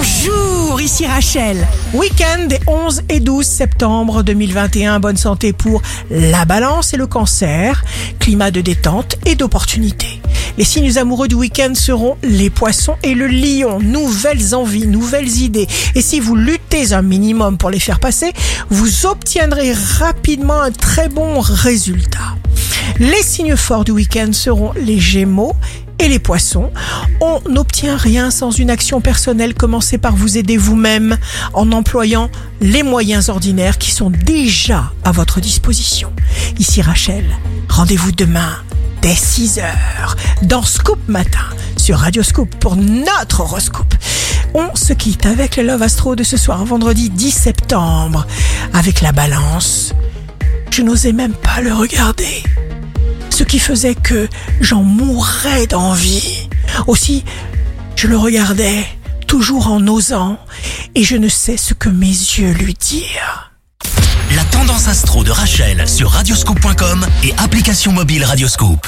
Bonjour, ici Rachel. Week-end des 11 et 12 septembre 2021. Bonne santé pour la balance et le cancer. Climat de détente et d'opportunité. Les signes amoureux du week-end seront les poissons et le lion. Nouvelles envies, nouvelles idées. Et si vous luttez un minimum pour les faire passer, vous obtiendrez rapidement un très bon résultat. Les signes forts du week-end seront les gémeaux et les poissons. On n'obtient rien sans une action personnelle. Commencez par vous aider vous-même en employant les moyens ordinaires qui sont déjà à votre disposition. Ici Rachel, rendez-vous demain dès 6h dans Scoop Matin sur Radio Scoop pour notre horoscope. On se quitte avec le Love Astro de ce soir, vendredi 10 septembre, avec la balance. Je n'osais même pas le regarder ce qui faisait que j'en mourrais d'envie. Aussi, je le regardais, toujours en osant, et je ne sais ce que mes yeux lui dirent. La tendance astro de Rachel sur radioscope.com et application mobile Radioscope.